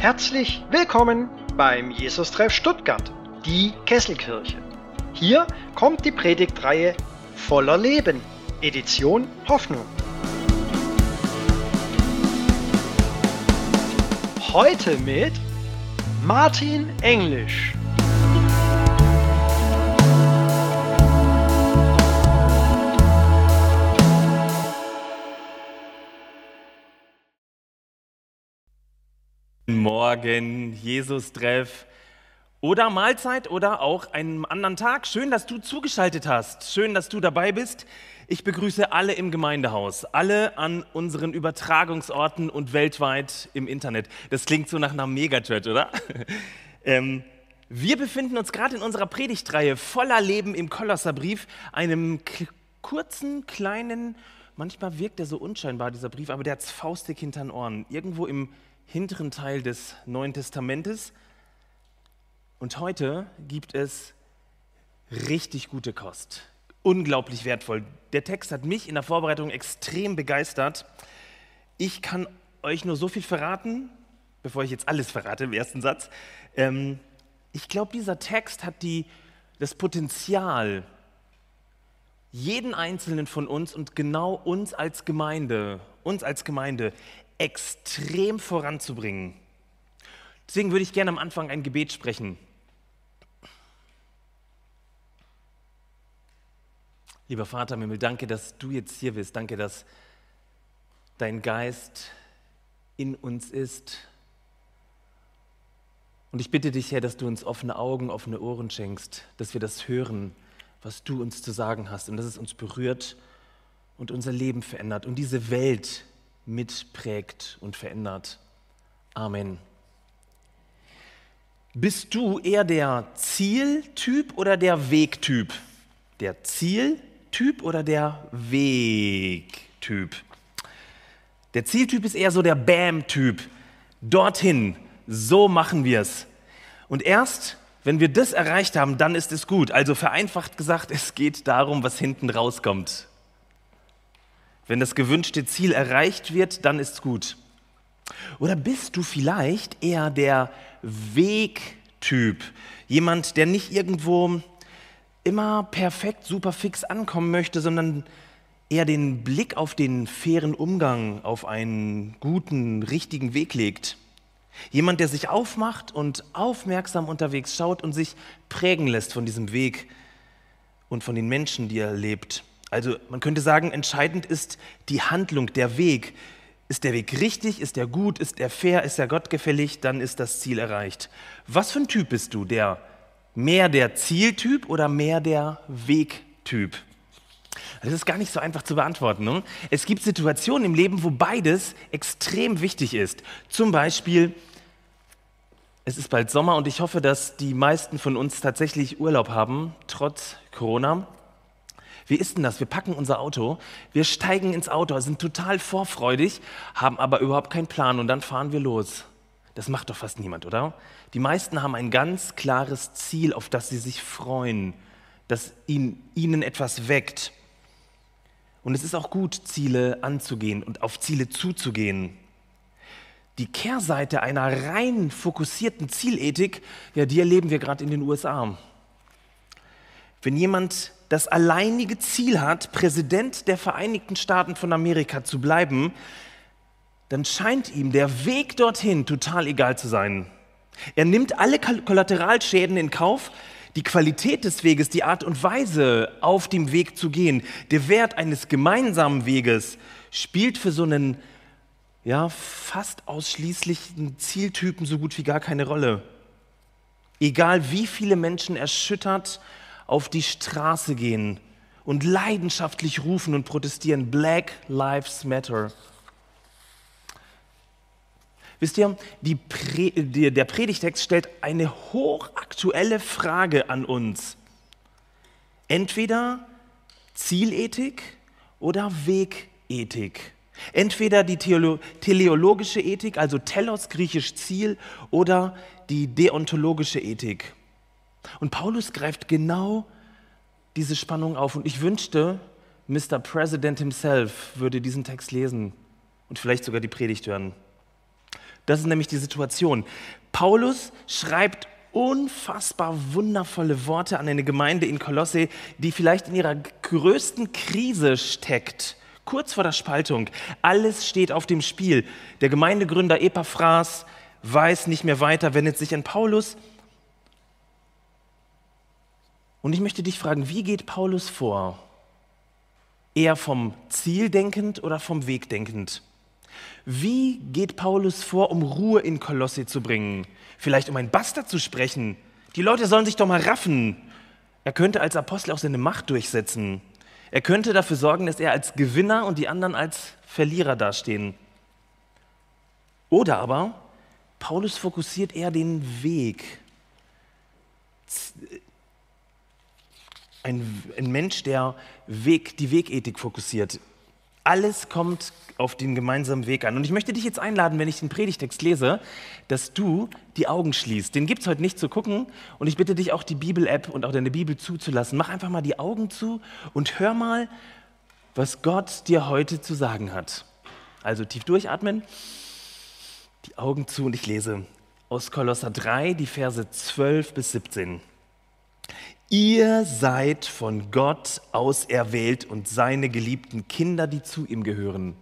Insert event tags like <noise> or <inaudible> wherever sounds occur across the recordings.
Herzlich willkommen beim Jesus-Treff Stuttgart, die Kesselkirche. Hier kommt die Predigtreihe Voller Leben, Edition Hoffnung. Heute mit Martin Englisch. Morgen, Jesus-Treff oder Mahlzeit oder auch einen anderen Tag. Schön, dass du zugeschaltet hast. Schön, dass du dabei bist. Ich begrüße alle im Gemeindehaus, alle an unseren Übertragungsorten und weltweit im Internet. Das klingt so nach einer Megachurch, oder? <laughs> ähm, wir befinden uns gerade in unserer Predigtreihe voller Leben im Kolosserbrief, einem kurzen, kleinen, manchmal wirkt er so unscheinbar, dieser Brief, aber der hat faustig hinter den Ohren. Irgendwo im hinteren Teil des Neuen Testamentes. Und heute gibt es richtig gute Kost. Unglaublich wertvoll. Der Text hat mich in der Vorbereitung extrem begeistert. Ich kann euch nur so viel verraten, bevor ich jetzt alles verrate im ersten Satz. Ähm, ich glaube, dieser Text hat die, das Potenzial, jeden einzelnen von uns und genau uns als Gemeinde, uns als Gemeinde extrem voranzubringen. Deswegen würde ich gerne am Anfang ein Gebet sprechen. Lieber Vater Mimmel, danke, dass du jetzt hier bist. Danke, dass dein Geist in uns ist. Und ich bitte dich, Herr, dass du uns offene Augen, offene Ohren schenkst, dass wir das hören, was du uns zu sagen hast und dass es uns berührt und unser Leben verändert und diese Welt mitprägt und verändert. Amen. Bist du eher der Zieltyp oder der Wegtyp? Der Zieltyp oder der Wegtyp? Der Zieltyp ist eher so der Bam-Typ. Dorthin, so machen wir es. Und erst, wenn wir das erreicht haben, dann ist es gut. Also vereinfacht gesagt, <laughs> es geht darum, was hinten rauskommt. Wenn das gewünschte Ziel erreicht wird, dann ist es gut. Oder bist du vielleicht eher der Wegtyp? Jemand, der nicht irgendwo immer perfekt, super fix ankommen möchte, sondern eher den Blick auf den fairen Umgang, auf einen guten, richtigen Weg legt. Jemand, der sich aufmacht und aufmerksam unterwegs schaut und sich prägen lässt von diesem Weg und von den Menschen, die er lebt. Also man könnte sagen, entscheidend ist die Handlung, der Weg. Ist der Weg richtig? Ist der gut? Ist der fair? Ist er gottgefällig? Dann ist das Ziel erreicht. Was für ein Typ bist du? Der mehr der Zieltyp oder mehr der Wegtyp? Das ist gar nicht so einfach zu beantworten. Ne? Es gibt Situationen im Leben, wo beides extrem wichtig ist. Zum Beispiel, es ist bald Sommer und ich hoffe, dass die meisten von uns tatsächlich Urlaub haben, trotz Corona. Wie ist denn das? Wir packen unser Auto, wir steigen ins Auto, sind total vorfreudig, haben aber überhaupt keinen Plan und dann fahren wir los. Das macht doch fast niemand, oder? Die meisten haben ein ganz klares Ziel, auf das sie sich freuen, das ihnen, ihnen etwas weckt. Und es ist auch gut, Ziele anzugehen und auf Ziele zuzugehen. Die Kehrseite einer rein fokussierten Zielethik, ja, die erleben wir gerade in den USA. Wenn jemand das alleinige Ziel hat, Präsident der Vereinigten Staaten von Amerika zu bleiben, dann scheint ihm der Weg dorthin total egal zu sein. Er nimmt alle Kollateralschäden in Kauf, die Qualität des Weges, die Art und Weise, auf dem Weg zu gehen, der Wert eines gemeinsamen Weges spielt für so einen ja, fast ausschließlichen Zieltypen so gut wie gar keine Rolle. Egal wie viele Menschen erschüttert auf die Straße gehen und leidenschaftlich rufen und protestieren, Black Lives Matter. Wisst ihr, Pre der Predigtext stellt eine hochaktuelle Frage an uns. Entweder Zielethik oder Wegethik. Entweder die Theolo teleologische Ethik, also Telos griechisch Ziel, oder die deontologische Ethik. Und Paulus greift genau diese Spannung auf. Und ich wünschte, Mr. President himself würde diesen Text lesen und vielleicht sogar die Predigt hören. Das ist nämlich die Situation. Paulus schreibt unfassbar wundervolle Worte an eine Gemeinde in Kolosse, die vielleicht in ihrer größten Krise steckt, kurz vor der Spaltung. Alles steht auf dem Spiel. Der Gemeindegründer Epaphras weiß nicht mehr weiter, wendet sich an Paulus. Und ich möchte dich fragen, wie geht Paulus vor? Eher vom Ziel denkend oder vom Weg denkend? Wie geht Paulus vor, um Ruhe in Kolosse zu bringen? Vielleicht um ein Bastard zu sprechen? Die Leute sollen sich doch mal raffen. Er könnte als Apostel auch seine Macht durchsetzen. Er könnte dafür sorgen, dass er als Gewinner und die anderen als Verlierer dastehen. Oder aber Paulus fokussiert eher den Weg. Ein, ein Mensch, der Weg, die Wegethik fokussiert. Alles kommt auf den gemeinsamen Weg an. Und ich möchte dich jetzt einladen, wenn ich den Predigtext lese, dass du die Augen schließt. Den gibt es heute nicht zu gucken. Und ich bitte dich auch, die Bibel-App und auch deine Bibel zuzulassen. Mach einfach mal die Augen zu und hör mal, was Gott dir heute zu sagen hat. Also tief durchatmen, die Augen zu und ich lese aus Kolosser 3, die Verse 12 bis 17. Ihr seid von Gott auserwählt und seine geliebten Kinder, die zu ihm gehören.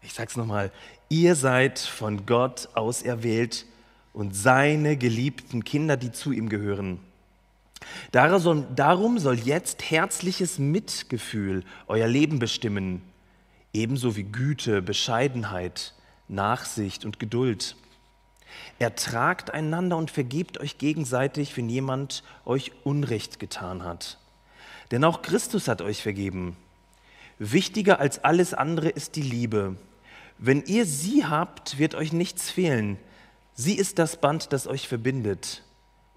Ich sage es nochmal, ihr seid von Gott auserwählt und seine geliebten Kinder, die zu ihm gehören. Darum soll jetzt herzliches Mitgefühl euer Leben bestimmen, ebenso wie Güte, Bescheidenheit, Nachsicht und Geduld. Ertragt einander und vergebt euch gegenseitig, wenn jemand euch Unrecht getan hat. Denn auch Christus hat euch vergeben. Wichtiger als alles andere ist die Liebe. Wenn ihr sie habt, wird euch nichts fehlen. Sie ist das Band, das euch verbindet.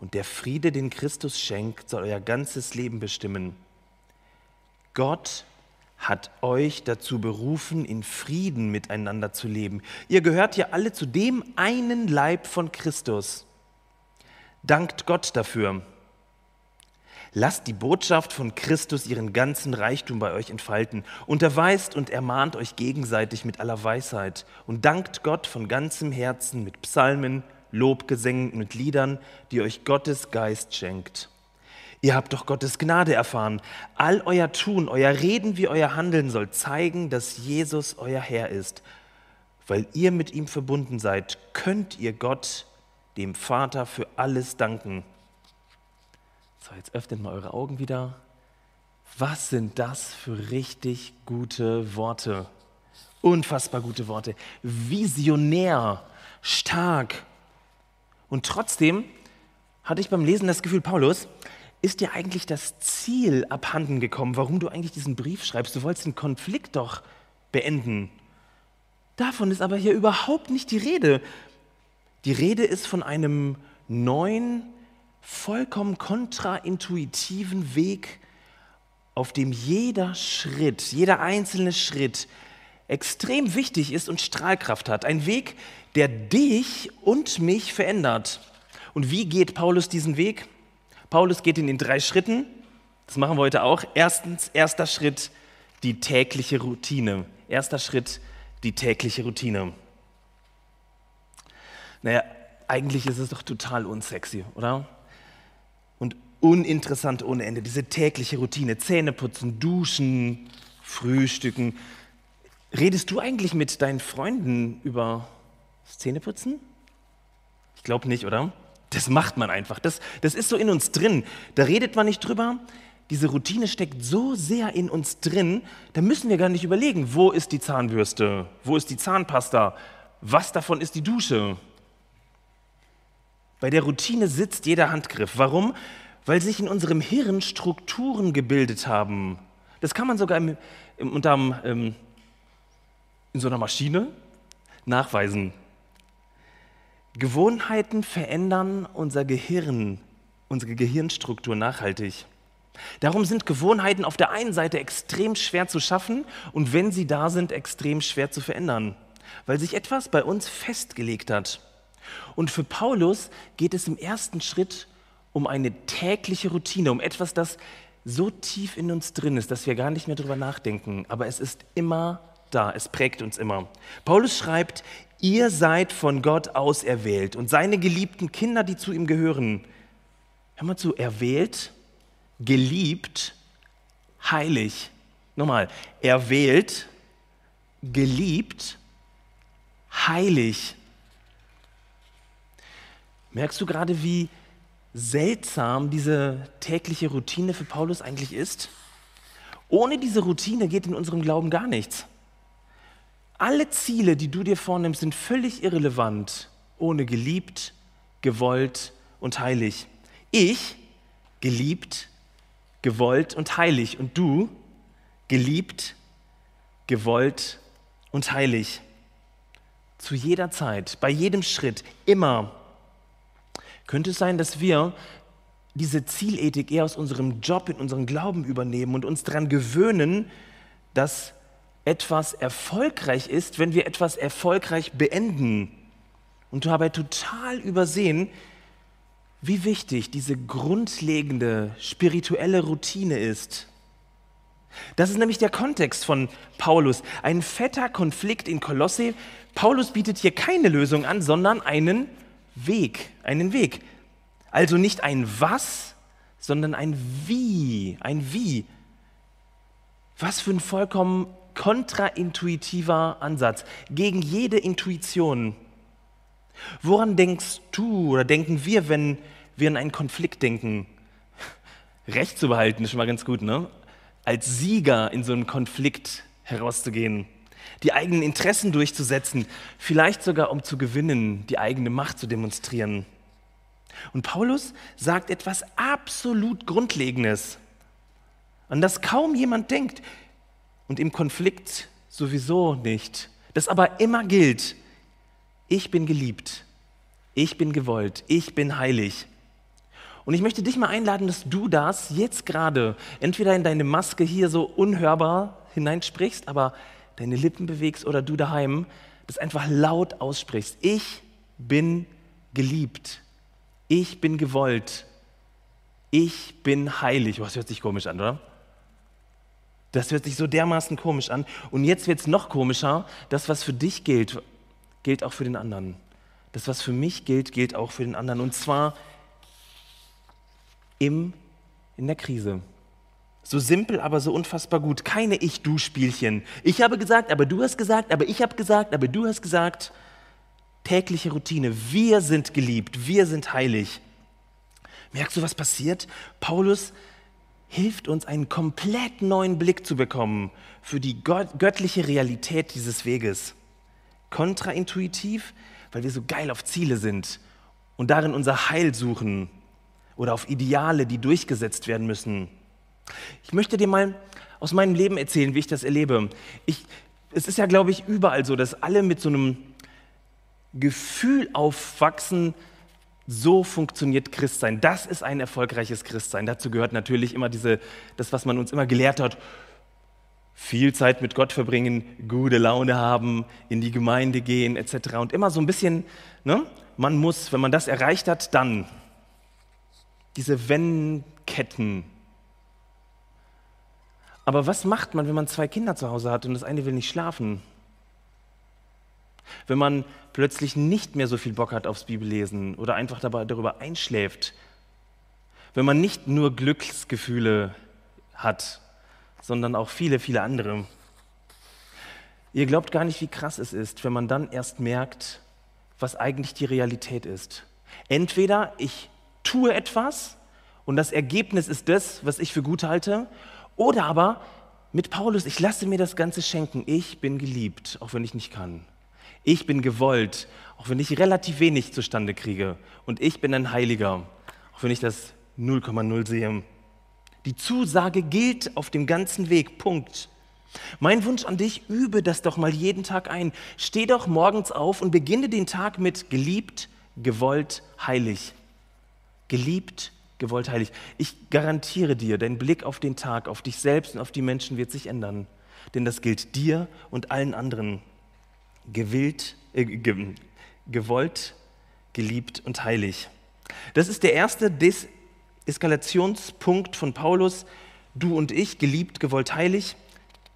Und der Friede, den Christus schenkt, soll euer ganzes Leben bestimmen. Gott hat euch dazu berufen, in Frieden miteinander zu leben. Ihr gehört ja alle zu dem einen Leib von Christus. Dankt Gott dafür. Lasst die Botschaft von Christus ihren ganzen Reichtum bei euch entfalten. Unterweist und ermahnt euch gegenseitig mit aller Weisheit und dankt Gott von ganzem Herzen mit Psalmen, Lobgesängen und Liedern, die euch Gottes Geist schenkt. Ihr habt doch Gottes Gnade erfahren. All euer Tun, euer Reden wie euer Handeln soll zeigen, dass Jesus euer Herr ist. Weil ihr mit ihm verbunden seid, könnt ihr Gott, dem Vater, für alles danken. So, jetzt öffnet mal eure Augen wieder. Was sind das für richtig gute Worte? Unfassbar gute Worte. Visionär, stark. Und trotzdem hatte ich beim Lesen das Gefühl, Paulus, ist dir eigentlich das Ziel abhanden gekommen, warum du eigentlich diesen Brief schreibst? Du wolltest den Konflikt doch beenden. Davon ist aber hier überhaupt nicht die Rede. Die Rede ist von einem neuen, vollkommen kontraintuitiven Weg, auf dem jeder Schritt, jeder einzelne Schritt extrem wichtig ist und Strahlkraft hat. Ein Weg, der dich und mich verändert. Und wie geht Paulus diesen Weg? Paulus geht in den drei Schritten. Das machen wir heute auch. Erstens, erster Schritt, die tägliche Routine. Erster Schritt, die tägliche Routine. Naja, eigentlich ist es doch total unsexy, oder? Und uninteressant ohne Ende. Diese tägliche Routine, Zähne putzen, duschen, frühstücken. Redest du eigentlich mit deinen Freunden über Zähneputzen? Ich glaube nicht, oder? Das macht man einfach. Das, das ist so in uns drin. Da redet man nicht drüber. Diese Routine steckt so sehr in uns drin, da müssen wir gar nicht überlegen, wo ist die Zahnbürste, wo ist die Zahnpasta, was davon ist die Dusche. Bei der Routine sitzt jeder Handgriff. Warum? Weil sich in unserem Hirn Strukturen gebildet haben. Das kann man sogar im, im, unterm, ähm, in so einer Maschine nachweisen. Gewohnheiten verändern unser Gehirn, unsere Gehirnstruktur nachhaltig. Darum sind Gewohnheiten auf der einen Seite extrem schwer zu schaffen und wenn sie da sind, extrem schwer zu verändern, weil sich etwas bei uns festgelegt hat. Und für Paulus geht es im ersten Schritt um eine tägliche Routine, um etwas, das so tief in uns drin ist, dass wir gar nicht mehr drüber nachdenken, aber es ist immer da, es prägt uns immer. Paulus schreibt, ihr seid von Gott auserwählt und seine geliebten Kinder, die zu ihm gehören. Hör mal zu, erwählt, geliebt, heilig. Nochmal, erwählt, geliebt, heilig. Merkst du gerade, wie seltsam diese tägliche Routine für Paulus eigentlich ist? Ohne diese Routine geht in unserem Glauben gar nichts. Alle Ziele, die du dir vornimmst, sind völlig irrelevant, ohne geliebt, gewollt und heilig. Ich, geliebt, gewollt und heilig. Und du, geliebt, gewollt und heilig. Zu jeder Zeit, bei jedem Schritt, immer könnte es sein, dass wir diese Zielethik eher aus unserem Job, in unserem Glauben übernehmen und uns daran gewöhnen, dass etwas erfolgreich ist, wenn wir etwas erfolgreich beenden. Und dabei total übersehen, wie wichtig diese grundlegende spirituelle Routine ist. Das ist nämlich der Kontext von Paulus. Ein fetter Konflikt in Kolosse. Paulus bietet hier keine Lösung an, sondern einen Weg, einen Weg. Also nicht ein Was, sondern ein Wie, ein Wie. Was für ein vollkommen kontraintuitiver Ansatz, gegen jede Intuition. Woran denkst du oder denken wir, wenn wir an einen Konflikt denken? <laughs> Recht zu behalten ist schon mal ganz gut, ne? Als Sieger in so einen Konflikt herauszugehen die eigenen Interessen durchzusetzen, vielleicht sogar um zu gewinnen, die eigene Macht zu demonstrieren. Und Paulus sagt etwas absolut Grundlegendes, an das kaum jemand denkt und im Konflikt sowieso nicht, das aber immer gilt. Ich bin geliebt, ich bin gewollt, ich bin heilig. Und ich möchte dich mal einladen, dass du das jetzt gerade entweder in deine Maske hier so unhörbar hineinsprichst, aber deine Lippen bewegst oder du daheim das einfach laut aussprichst. Ich bin geliebt. Ich bin gewollt. Ich bin heilig. Oh, das hört sich komisch an, oder? Das hört sich so dermaßen komisch an. Und jetzt wird es noch komischer. Das, was für dich gilt, gilt auch für den anderen. Das, was für mich gilt, gilt auch für den anderen. Und zwar im, in der Krise. So simpel, aber so unfassbar gut. Keine Ich-Du-Spielchen. Ich habe gesagt, aber du hast gesagt, aber ich habe gesagt, aber du hast gesagt. Tägliche Routine. Wir sind geliebt, wir sind heilig. Merkst du, was passiert? Paulus hilft uns, einen komplett neuen Blick zu bekommen für die göttliche Realität dieses Weges. Kontraintuitiv, weil wir so geil auf Ziele sind und darin unser Heil suchen oder auf Ideale, die durchgesetzt werden müssen. Ich möchte dir mal aus meinem Leben erzählen, wie ich das erlebe. Ich, es ist ja, glaube ich, überall so, dass alle mit so einem Gefühl aufwachsen, so funktioniert Christsein. Das ist ein erfolgreiches Christsein. Dazu gehört natürlich immer diese, das, was man uns immer gelehrt hat, viel Zeit mit Gott verbringen, gute Laune haben, in die Gemeinde gehen etc. Und immer so ein bisschen, ne? man muss, wenn man das erreicht hat, dann diese Wenn-Ketten aber was macht man, wenn man zwei Kinder zu Hause hat und das eine will nicht schlafen? Wenn man plötzlich nicht mehr so viel Bock hat aufs Bibellesen oder einfach dabei, darüber einschläft? Wenn man nicht nur Glücksgefühle hat, sondern auch viele, viele andere? Ihr glaubt gar nicht, wie krass es ist, wenn man dann erst merkt, was eigentlich die Realität ist. Entweder ich tue etwas und das Ergebnis ist das, was ich für gut halte, oder aber mit Paulus, ich lasse mir das Ganze schenken. Ich bin geliebt, auch wenn ich nicht kann. Ich bin gewollt, auch wenn ich relativ wenig zustande kriege. Und ich bin ein Heiliger, auch wenn ich das 0,0 sehe. Die Zusage gilt auf dem ganzen Weg. Punkt. Mein Wunsch an dich, übe das doch mal jeden Tag ein. Steh doch morgens auf und beginne den Tag mit geliebt, gewollt, heilig. Geliebt, gewollt heilig. Ich garantiere dir, dein Blick auf den Tag, auf dich selbst und auf die Menschen wird sich ändern. Denn das gilt dir und allen anderen. Gewillt, äh, ge gewollt, geliebt und heilig. Das ist der erste Deseskalationspunkt von Paulus du und ich, geliebt, gewollt, heilig.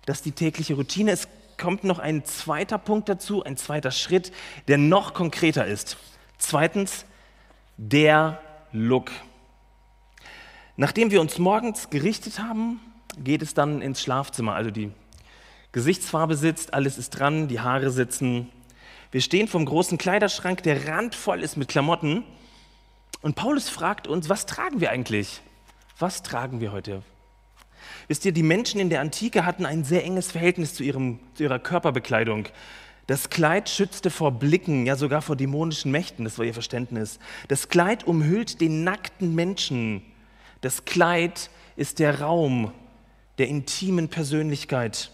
Das ist die tägliche Routine. Es kommt noch ein zweiter Punkt dazu, ein zweiter Schritt, der noch konkreter ist. Zweitens, der Look. Nachdem wir uns morgens gerichtet haben, geht es dann ins Schlafzimmer. Also die Gesichtsfarbe sitzt, alles ist dran, die Haare sitzen. Wir stehen vom großen Kleiderschrank, der randvoll ist mit Klamotten. Und Paulus fragt uns, was tragen wir eigentlich? Was tragen wir heute? Wisst ihr, die Menschen in der Antike hatten ein sehr enges Verhältnis zu, ihrem, zu ihrer Körperbekleidung. Das Kleid schützte vor Blicken, ja sogar vor dämonischen Mächten, das war ihr Verständnis. Das Kleid umhüllt den nackten Menschen. Das Kleid ist der Raum der intimen Persönlichkeit,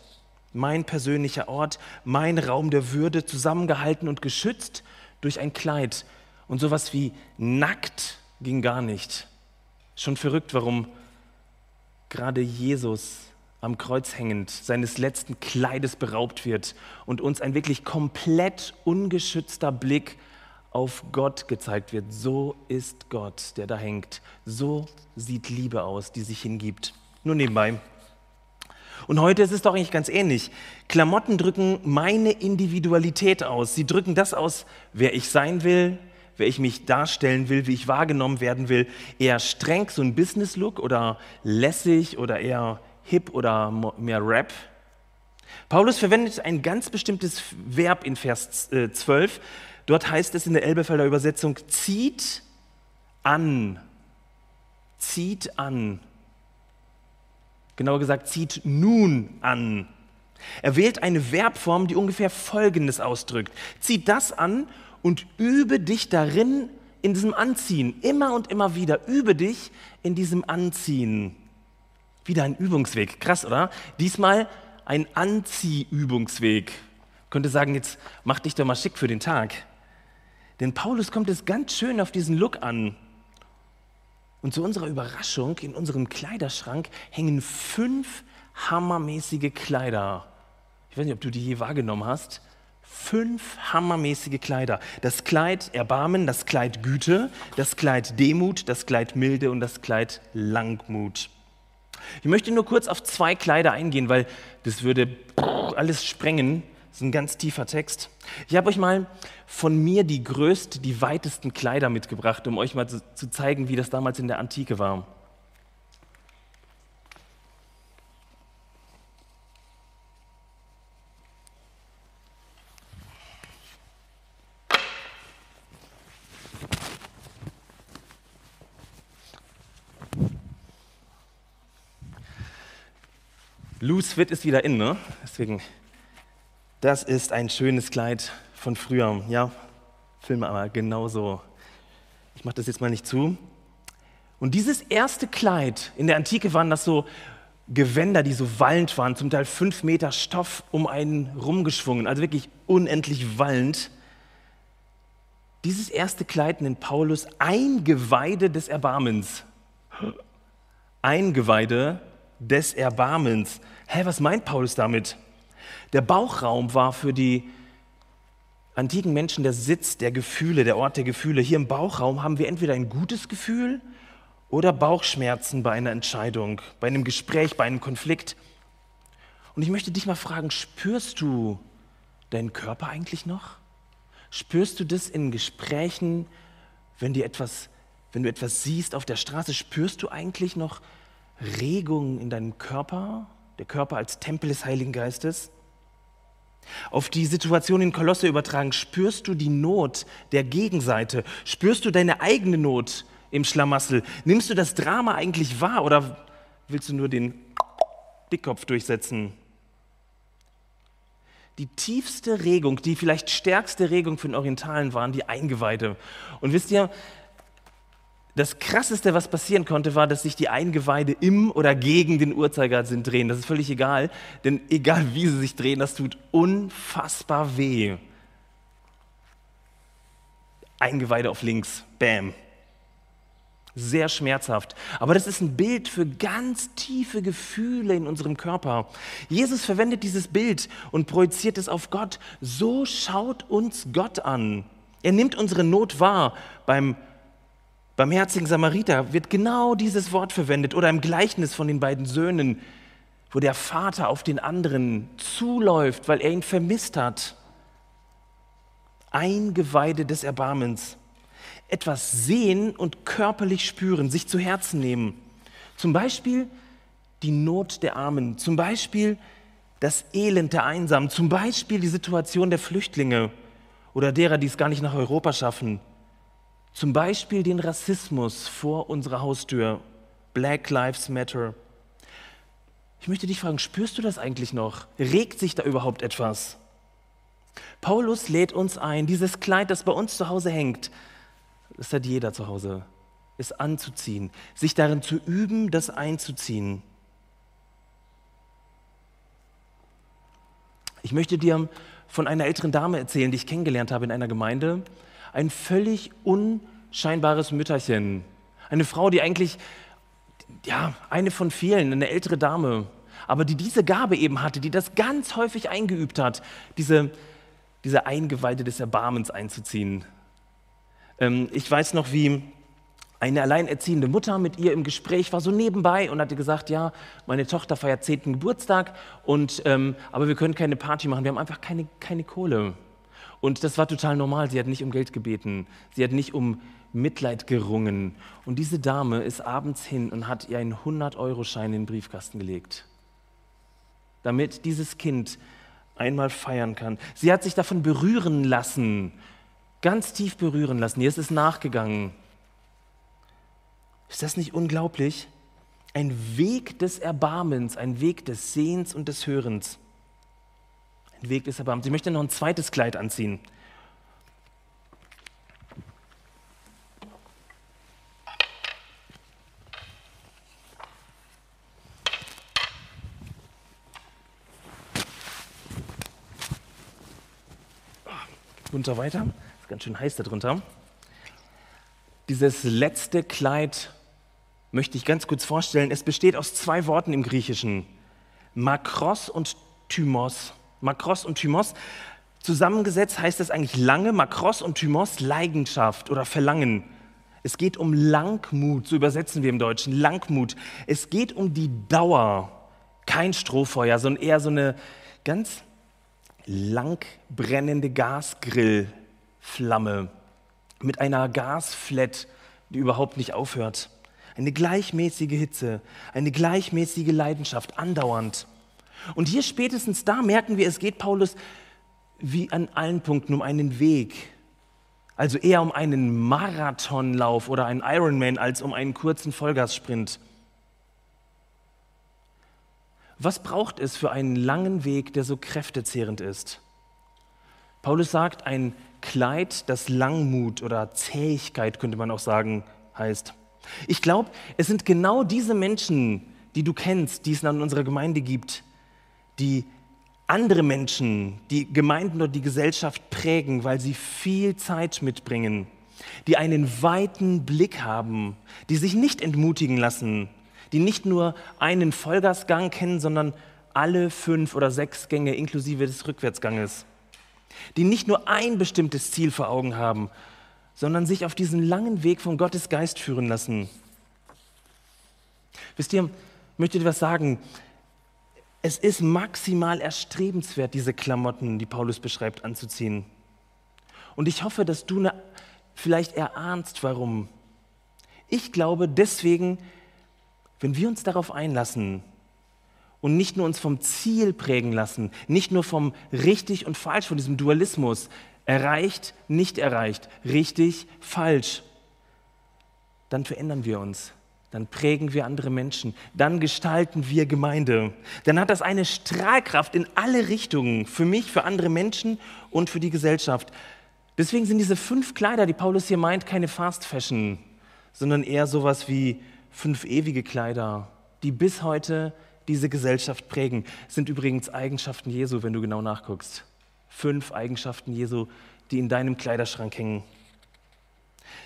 mein persönlicher Ort, mein Raum der Würde, zusammengehalten und geschützt durch ein Kleid. Und sowas wie nackt ging gar nicht. Schon verrückt, warum gerade Jesus am Kreuz hängend seines letzten Kleides beraubt wird und uns ein wirklich komplett ungeschützter Blick auf Gott gezeigt wird. So ist Gott, der da hängt. So sieht Liebe aus, die sich hingibt. Nur nebenbei. Und heute ist es doch eigentlich ganz ähnlich. Klamotten drücken meine Individualität aus. Sie drücken das aus, wer ich sein will, wer ich mich darstellen will, wie ich wahrgenommen werden will. Eher streng, so ein Business-Look oder lässig oder eher hip oder mehr Rap. Paulus verwendet ein ganz bestimmtes Verb in Vers 12. Äh, Dort heißt es in der Elbefelder Übersetzung, zieht an. Zieht an. Genauer gesagt, zieht nun an. Er wählt eine Verbform, die ungefähr Folgendes ausdrückt. Zieht das an und übe dich darin in diesem Anziehen. Immer und immer wieder. Übe dich in diesem Anziehen. Wieder ein Übungsweg. Krass, oder? Diesmal ein Anziehübungsweg. Könnte sagen, jetzt mach dich doch mal schick für den Tag. Denn Paulus kommt es ganz schön auf diesen Look an. Und zu unserer Überraschung, in unserem Kleiderschrank hängen fünf hammermäßige Kleider. Ich weiß nicht, ob du die je wahrgenommen hast. Fünf hammermäßige Kleider. Das Kleid Erbarmen, das Kleid Güte, das Kleid Demut, das Kleid Milde und das Kleid Langmut. Ich möchte nur kurz auf zwei Kleider eingehen, weil das würde alles sprengen. Das ist ein ganz tiefer Text. Ich habe euch mal von mir die größten, die weitesten Kleider mitgebracht, um euch mal zu, zu zeigen, wie das damals in der Antike war. Loose Fit ist wieder in, ne? Deswegen, das ist ein schönes Kleid von früher. Ja, Filme aber genauso. Ich mache das jetzt mal nicht zu. Und dieses erste Kleid, in der Antike waren das so Gewänder, die so wallend waren, zum Teil fünf Meter Stoff um einen rumgeschwungen, also wirklich unendlich wallend. Dieses erste Kleid nennt Paulus Eingeweide des Erbarmens. Eingeweide des Erbarmens. Hä, was meint Paulus damit? Der Bauchraum war für die antiken Menschen der Sitz der Gefühle, der Ort der Gefühle. Hier im Bauchraum haben wir entweder ein gutes Gefühl oder Bauchschmerzen bei einer Entscheidung, bei einem Gespräch, bei einem Konflikt. Und ich möchte dich mal fragen, spürst du deinen Körper eigentlich noch? Spürst du das in Gesprächen, wenn, dir etwas, wenn du etwas siehst auf der Straße, spürst du eigentlich noch Regungen in deinem Körper, der Körper als Tempel des Heiligen Geistes. Auf die Situation in Kolosse übertragen, spürst du die Not der Gegenseite? Spürst du deine eigene Not im Schlamassel? Nimmst du das Drama eigentlich wahr oder willst du nur den Dickkopf durchsetzen? Die tiefste Regung, die vielleicht stärkste Regung für den Orientalen waren die Eingeweide. Und wisst ihr, das Krasseste, was passieren konnte, war, dass sich die Eingeweide im oder gegen den Uhrzeigersinn drehen. Das ist völlig egal, denn egal wie sie sich drehen, das tut unfassbar weh. Eingeweide auf links, bam. Sehr schmerzhaft. Aber das ist ein Bild für ganz tiefe Gefühle in unserem Körper. Jesus verwendet dieses Bild und projiziert es auf Gott. So schaut uns Gott an. Er nimmt unsere Not wahr beim Beim herzigen Samariter wird genau dieses Wort verwendet oder im Gleichnis von den beiden Söhnen, wo der Vater auf den anderen zuläuft, weil er ihn vermisst hat. Eingeweide des Erbarmens. Etwas sehen und körperlich spüren, sich zu Herzen nehmen. Zum Beispiel die Not der Armen, zum Beispiel das Elend der Einsamen, zum Beispiel die Situation der Flüchtlinge oder derer, die es gar nicht nach Europa schaffen, zum Beispiel den Rassismus vor unserer Haustür, Black Lives Matter. Ich möchte dich fragen, spürst du das eigentlich noch? Regt sich da überhaupt etwas? Paulus lädt uns ein, dieses Kleid, das bei uns zu Hause hängt, das hat jeder zu Hause, es anzuziehen, sich darin zu üben, das einzuziehen. Ich möchte dir von einer älteren Dame erzählen, die ich kennengelernt habe in einer Gemeinde. Ein völlig unscheinbares Mütterchen. Eine Frau, die eigentlich, ja, eine von vielen, eine ältere Dame, aber die diese Gabe eben hatte, die das ganz häufig eingeübt hat, diese, diese Eingeweide des Erbarmens einzuziehen. Ähm, ich weiß noch, wie eine alleinerziehende Mutter mit ihr im Gespräch war so nebenbei und hatte gesagt, ja, meine Tochter feiert zehnten Geburtstag, und, ähm, aber wir können keine Party machen, wir haben einfach keine, keine Kohle. Und das war total normal, sie hat nicht um Geld gebeten, sie hat nicht um Mitleid gerungen. Und diese Dame ist abends hin und hat ihr einen 100-Euro-Schein in den Briefkasten gelegt, damit dieses Kind einmal feiern kann. Sie hat sich davon berühren lassen, ganz tief berühren lassen. Ihr ist es nachgegangen. Ist das nicht unglaublich? Ein Weg des Erbarmens, ein Weg des Sehens und des Hörens. Ein Weg des Erbarmens. Ich möchte noch ein zweites Kleid anziehen. Runter weiter. Ist ganz schön heiß darunter. Dieses letzte Kleid möchte ich ganz kurz vorstellen. Es besteht aus zwei Worten im Griechischen. Makros und Thymos. Makros und Thymos. Zusammengesetzt heißt das eigentlich lange. Makros und Thymos Leidenschaft oder Verlangen. Es geht um Langmut, so übersetzen wir im Deutschen, Langmut. Es geht um die Dauer. Kein Strohfeuer, sondern eher so eine ganz lang brennende Gasgrillflamme mit einer Gasflat, die überhaupt nicht aufhört. Eine gleichmäßige Hitze, eine gleichmäßige Leidenschaft, andauernd. Und hier spätestens da merken wir, es geht Paulus wie an allen Punkten um einen Weg. Also eher um einen Marathonlauf oder einen Ironman als um einen kurzen Vollgassprint. Was braucht es für einen langen Weg, der so kräftezehrend ist? Paulus sagt, ein Kleid, das Langmut oder Zähigkeit, könnte man auch sagen, heißt. Ich glaube, es sind genau diese Menschen, die du kennst, die es in unserer Gemeinde gibt, die andere Menschen, die Gemeinden oder die Gesellschaft prägen, weil sie viel Zeit mitbringen, die einen weiten Blick haben, die sich nicht entmutigen lassen, die nicht nur einen Vollgasgang kennen, sondern alle fünf oder sechs Gänge inklusive des Rückwärtsganges, die nicht nur ein bestimmtes Ziel vor Augen haben, sondern sich auf diesen langen Weg von Gottes Geist führen lassen. Wisst ihr, möchte dir was sagen? Es ist maximal erstrebenswert, diese Klamotten, die Paulus beschreibt, anzuziehen. Und ich hoffe, dass du eine, vielleicht erahnst, warum. Ich glaube deswegen, wenn wir uns darauf einlassen und nicht nur uns vom Ziel prägen lassen, nicht nur vom richtig und falsch, von diesem Dualismus, erreicht, nicht erreicht, richtig, falsch, dann verändern wir uns dann prägen wir andere Menschen, dann gestalten wir Gemeinde. Dann hat das eine Strahlkraft in alle Richtungen, für mich, für andere Menschen und für die Gesellschaft. Deswegen sind diese fünf Kleider, die Paulus hier meint, keine Fast Fashion, sondern eher sowas wie fünf ewige Kleider, die bis heute diese Gesellschaft prägen. Sind übrigens Eigenschaften Jesu, wenn du genau nachguckst. Fünf Eigenschaften Jesu, die in deinem Kleiderschrank hängen.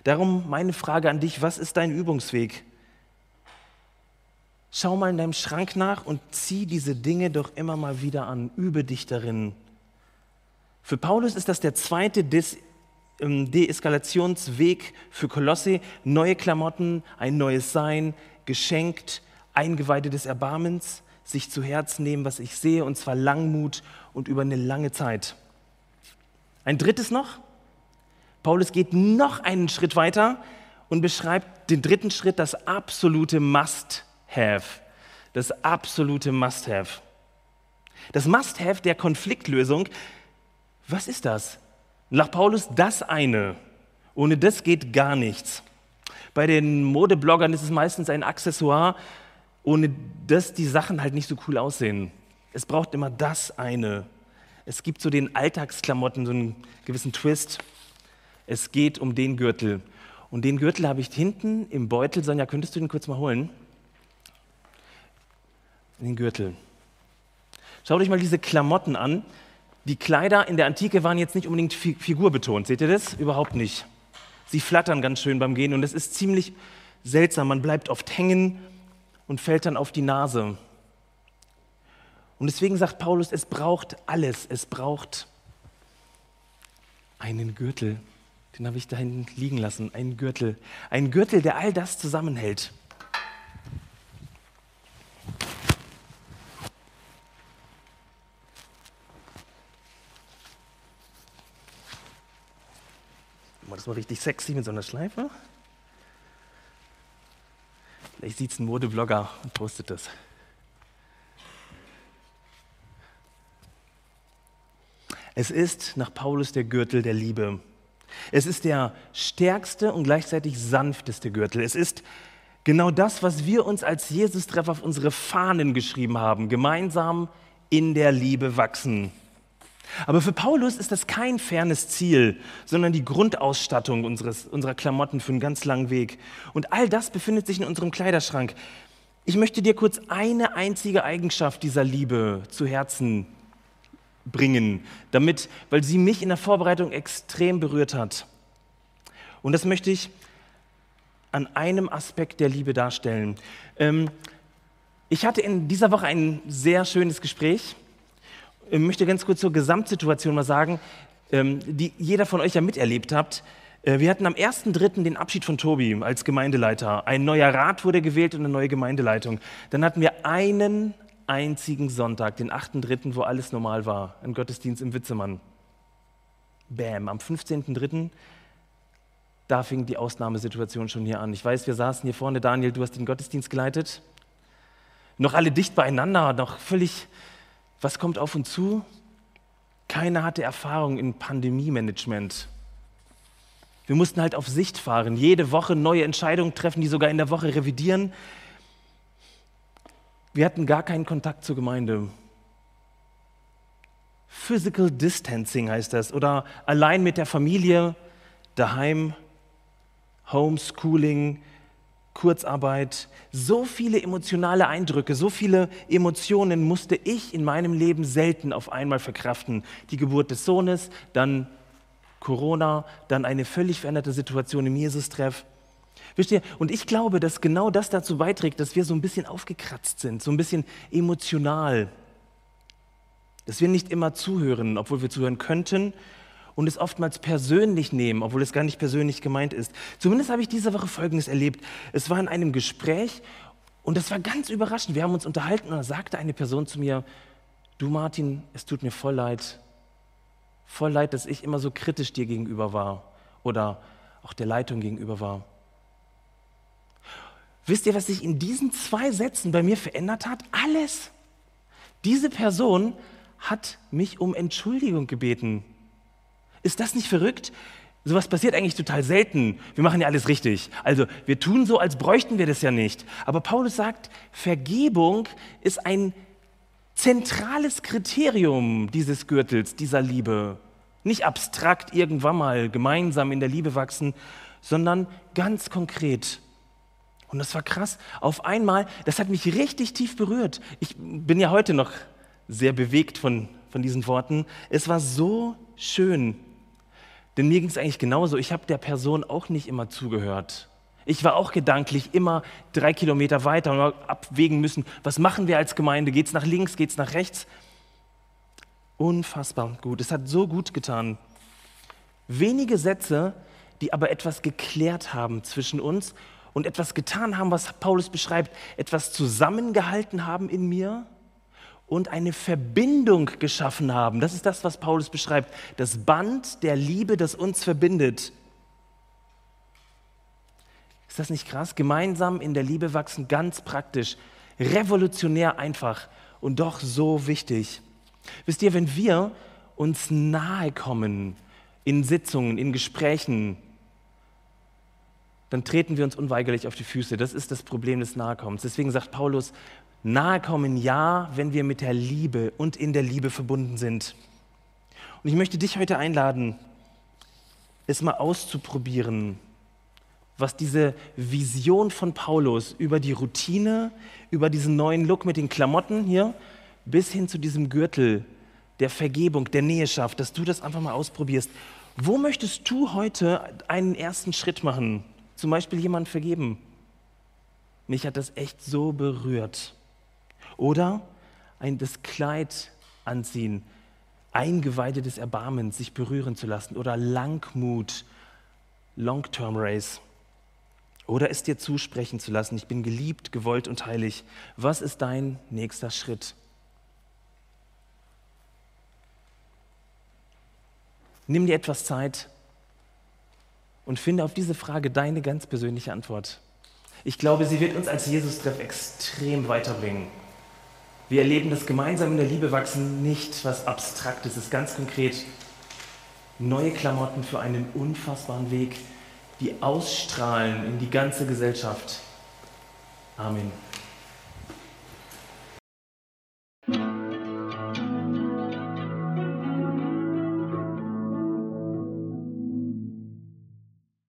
Darum meine Frage an dich, was ist dein Übungsweg? Schau mal in deinem Schrank nach und zieh diese Dinge doch immer mal wieder an. Übe dich darin. Für Paulus ist das der zweite ähm, Deeskalationsweg für Kolosse, neue Klamotten, ein neues Sein, geschenkt, Eingeweide des Erbarmens, sich zu Herzen nehmen, was ich sehe, und zwar Langmut und über eine lange Zeit. Ein drittes noch. Paulus geht noch einen Schritt weiter und beschreibt den dritten Schritt, das absolute Must-Have. Das absolute Must-Have. Das Must-Have der Konfliktlösung, was ist das? Nach Paulus das eine. Ohne das geht gar nichts. Bei den Modebloggern ist es meistens ein Accessoire, ohne das die Sachen halt nicht so cool aussehen. Es braucht immer das eine. Es gibt so den Alltagsklamotten, so einen gewissen Twist. Es geht um den Gürtel. Und den Gürtel habe ich hinten im Beutel. Sonja, könntest du den kurz mal holen? Den Gürtel. Schaut euch mal diese Klamotten an. Die Kleider in der Antike waren jetzt nicht unbedingt figurbetont. Seht ihr das? Überhaupt nicht. Sie flattern ganz schön beim Gehen und es ist ziemlich seltsam. Man bleibt oft hängen und fällt dann auf die Nase. Und deswegen sagt Paulus, es braucht alles. Es braucht einen Gürtel. Den habe ich da hinten liegen lassen. Einen Gürtel. Ein Gürtel, der all das zusammenhält. Das war richtig sexy mit so einer Schleife. Vielleicht sieht es ein Modeblogger und postet das. Es ist nach Paulus der Gürtel der Liebe. Es ist der stärkste und gleichzeitig sanfteste Gürtel. Es ist genau das, was wir uns als Jesus-Treff auf unsere Fahnen geschrieben haben. Gemeinsam in der Liebe wachsen. Aber für Paulus ist das kein fernes Ziel, sondern die Grundausstattung unseres, unserer Klamotten für einen ganz langen Weg. Und all das befindet sich in unserem Kleiderschrank. Ich möchte dir kurz eine einzige Eigenschaft dieser Liebe zu Herzen bringen, damit, weil sie mich in der Vorbereitung extrem berührt hat. Und das möchte ich an einem Aspekt der Liebe darstellen. Ähm, ich hatte in dieser Woche ein sehr schönes Gespräch ich möchte ganz kurz zur Gesamtsituation mal sagen, ähm, die jeder von euch ja miterlebt habt. Äh, wir hatten am 1.3. den Abschied von Tobi als Gemeindeleiter. Ein neuer Rat wurde gewählt und eine neue Gemeindeleitung. Dann hatten wir einen einzigen Sonntag, den 8.3., wo alles normal war, ein Gottesdienst im Witzemann. Bäm, am 15.3., da fing die Ausnahmesituation schon hier an. Ich weiß, wir saßen hier vorne, Daniel, du hast den Gottesdienst geleitet. Noch alle dicht beieinander, noch völlig was kommt auf uns zu? Keiner hatte Erfahrung in Pandemie-Management. Wir mussten halt auf Sicht fahren, jede Woche neue Entscheidungen treffen, die sogar in der Woche revidieren. Wir hatten gar keinen Kontakt zur Gemeinde. Physical Distancing heißt das. Oder allein mit der Familie, daheim, Homeschooling, Kurzarbeit, so viele emotionale Eindrücke, so viele Emotionen musste ich in meinem Leben selten auf einmal verkraften. Die Geburt des Sohnes, dann Corona, dann eine völlig veränderte Situation im Jesus-Treff. Wisst ihr, und ich glaube, dass genau das dazu beiträgt, dass wir so ein bisschen aufgekratzt sind, so ein bisschen emotional. Dass wir nicht immer zuhören, obwohl wir zuhören könnten und es oftmals persönlich nehmen, obwohl es gar nicht persönlich gemeint ist. Zumindest habe ich diese Woche Folgendes erlebt. Es war in einem Gespräch und das war ganz überraschend. Wir haben uns unterhalten und da sagte eine Person zu mir, du Martin, es tut mir voll leid, voll leid, dass ich immer so kritisch dir gegenüber war oder auch der Leitung gegenüber war. Wisst ihr, was sich in diesen zwei Sätzen bei mir verändert hat? Alles. Diese Person hat mich um Entschuldigung gebeten. Ist das nicht verrückt? Sowas passiert eigentlich total selten. Wir machen ja alles richtig. Also wir tun so, als bräuchten wir das ja nicht. Aber Paulus sagt, Vergebung ist ein zentrales Kriterium dieses Gürtels, dieser Liebe. Nicht abstrakt irgendwann mal gemeinsam in der Liebe wachsen, sondern ganz konkret. Und das war krass. Auf einmal, das hat mich richtig tief berührt. Ich bin ja heute noch sehr bewegt von, von diesen Worten. Es war so schön, denn mir ging es eigentlich genauso. Ich habe der Person auch nicht immer zugehört. Ich war auch gedanklich immer drei Kilometer weiter und abwägen müssen, was machen wir als Gemeinde? Geht es nach links, geht es nach rechts? Unfassbar gut. Es hat so gut getan. Wenige Sätze, die aber etwas geklärt haben zwischen uns und etwas getan haben, was Paulus beschreibt, etwas zusammengehalten haben in mir und eine Verbindung geschaffen haben. Das ist das, was Paulus beschreibt. Das Band der Liebe, das uns verbindet. Ist das nicht krass? Gemeinsam in der Liebe wachsen, ganz praktisch, revolutionär einfach und doch so wichtig. Wisst ihr, wenn wir uns nahe kommen in Sitzungen, in Gesprächen, dann treten wir uns unweigerlich auf die Füße. Das ist das Problem des Nahekommens. Deswegen sagt Paulus, Nahekommen ja, wenn wir mit der Liebe und in der Liebe verbunden sind. Und ich möchte dich heute einladen, es mal auszuprobieren, was diese Vision von Paulus über die Routine, über diesen neuen Look mit den Klamotten hier, bis hin zu diesem Gürtel der Vergebung, der Nähe schafft, dass du das einfach mal ausprobierst. Wo möchtest du heute einen ersten Schritt machen? Zum Beispiel jemanden vergeben. Mich hat das echt so berührt. Oder ein, das Kleid anziehen, Eingeweide des Erbarmens, sich berühren zu lassen. Oder Langmut, Long-Term Race. Oder es dir zusprechen zu lassen, ich bin geliebt, gewollt und heilig. Was ist dein nächster Schritt? Nimm dir etwas Zeit und finde auf diese Frage deine ganz persönliche Antwort. Ich glaube, sie wird uns als Jesus-Treff extrem weiterbringen. Wir erleben das gemeinsam in der Liebe wachsen nicht was Abstraktes, es ist ganz konkret neue Klamotten für einen unfassbaren Weg, die ausstrahlen in die ganze Gesellschaft. Amen.